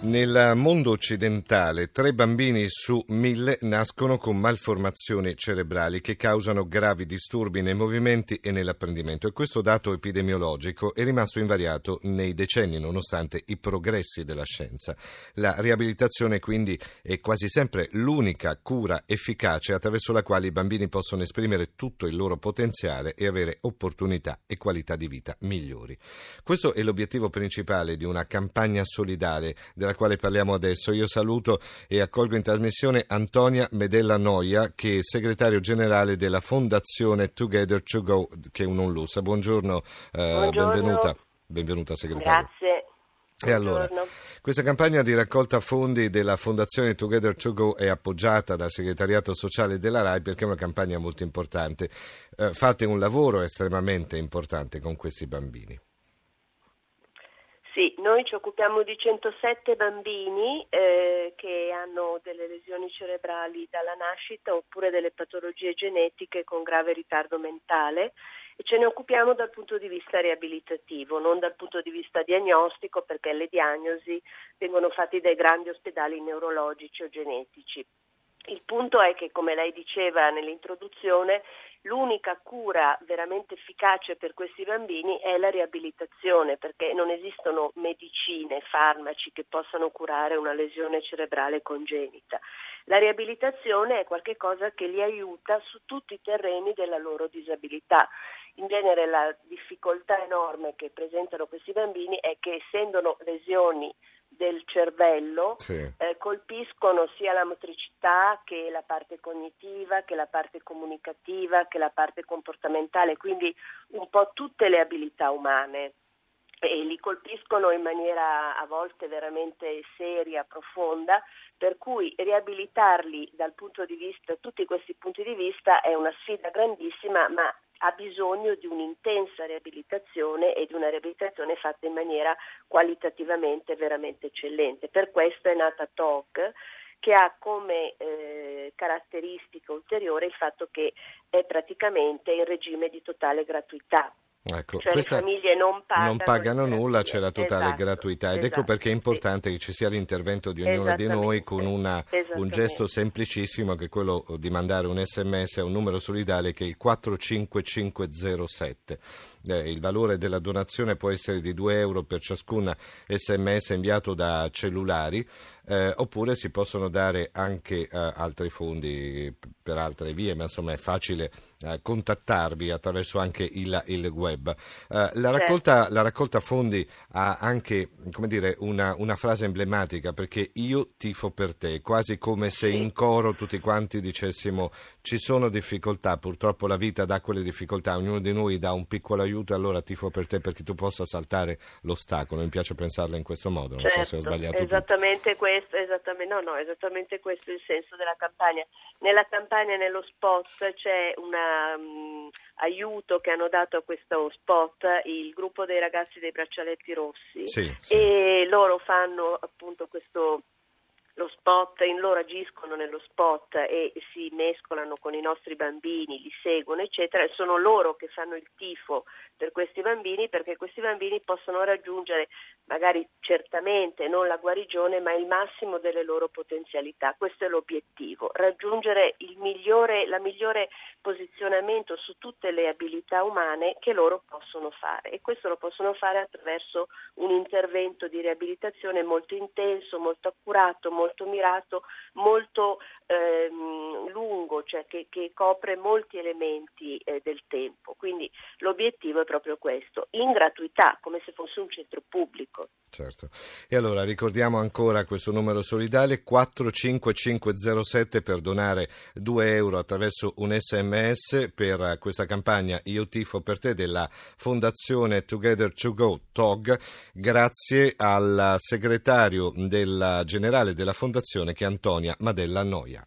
Nel mondo occidentale tre bambini su mille nascono con malformazioni cerebrali che causano gravi disturbi nei movimenti e nell'apprendimento e questo dato epidemiologico è rimasto invariato nei decenni nonostante i progressi della scienza. La riabilitazione quindi è quasi sempre l'unica cura efficace attraverso la quale i bambini possono esprimere tutto il loro potenziale e avere opportunità e qualità di vita migliori. Questo è l'obiettivo principale di una campagna solidale della della quale parliamo adesso. Io saluto e accolgo in trasmissione Antonia Medella Noia, che è segretario generale della Fondazione Together to Go, che è un'onlusa. Buongiorno, eh, Buongiorno. benvenuta. Benvenuta segretario. Grazie. E allora, questa campagna di raccolta fondi della Fondazione Together to Go è appoggiata dal segretariato sociale della RAI perché è una campagna molto importante. Eh, fate un lavoro estremamente importante con questi bambini. Sì, noi ci occupiamo di 107 bambini eh, che hanno delle lesioni cerebrali dalla nascita oppure delle patologie genetiche con grave ritardo mentale e ce ne occupiamo dal punto di vista riabilitativo, non dal punto di vista diagnostico perché le diagnosi vengono fatte dai grandi ospedali neurologici o genetici. Il punto è che, come lei diceva nell'introduzione, l'unica cura veramente efficace per questi bambini è la riabilitazione, perché non esistono medicine, farmaci che possano curare una lesione cerebrale congenita. La riabilitazione è qualcosa che li aiuta su tutti i terreni della loro disabilità. In genere la difficoltà enorme che presentano questi bambini è che essendo lesioni del cervello sì. eh, colpiscono sia la motricità che la parte cognitiva, che la parte comunicativa, che la parte comportamentale, quindi un po' tutte le abilità umane e li colpiscono in maniera a volte veramente seria, profonda, per cui riabilitarli dal punto di vista, tutti questi punti di vista è una sfida grandissima, ma ha bisogno di un'intensa riabilitazione e di una riabilitazione fatta in maniera qualitativamente veramente eccellente. Per questo è nata TOG che ha come eh, caratteristica ulteriore il fatto che è praticamente in regime di totale gratuità. Ecco, cioè le famiglie non pagano, non pagano nulla, c'è la totale esatto, gratuità ed ecco esatto, ecco perché è importante sì. che ci sia l'intervento di ognuno di noi con una, un gesto semplicissimo che è quello di mandare un sms a un numero solidale che è il 45507. Eh, il valore della donazione può essere di 2 euro per ciascun sms inviato da cellulari eh, oppure si possono dare anche eh, altri fondi per altre vie, ma insomma è facile eh, contattarvi attraverso anche il, il web. Eh, la, raccolta, certo. la, raccolta, fondi ha anche dire, una, una, frase emblematica perché io tifo per te, quasi come se in coro tutti quanti dicessimo ci sono difficoltà, purtroppo la vita dà quelle difficoltà, ognuno di noi dà un piccolo aiuto e allora tifo per te perché tu possa saltare l'ostacolo. Mi piace pensarla in questo modo, non certo, so se ho sbagliato. Esattamente tutto. questo, esattamente, no, no, esattamente questo è il senso della campagna. Nella campagna nello spot c'è un um, aiuto che hanno dato a questo spot il gruppo dei ragazzi dei braccialetti rossi sì, sì. e loro fanno appunto questo spot, in loro agiscono nello spot e si mescolano con i nostri bambini, li seguono, eccetera, e sono loro che fanno il tifo per questi bambini perché questi bambini possono raggiungere magari certamente non la guarigione, ma il massimo delle loro potenzialità. Questo è l'obiettivo, raggiungere migliore, la migliore posizionamento su tutte le abilità umane che loro possono fare. E questo lo possono fare attraverso un intervento di riabilitazione molto intenso, molto accurato, molto mirato, molto ehm, lungo, cioè che, che, copre molti elementi eh, del tempo. Quindi l'obiettivo è proprio questo, in gratuità, come se fosse un centro pubblico. Certo. E allora ricordiamo ancora questo numero solidale 45507 per donare 2 euro attraverso un sms per questa campagna Io tifo per te della Fondazione Together to Go TOG grazie al segretario del generale della Fondazione che è Antonia Madella Noia.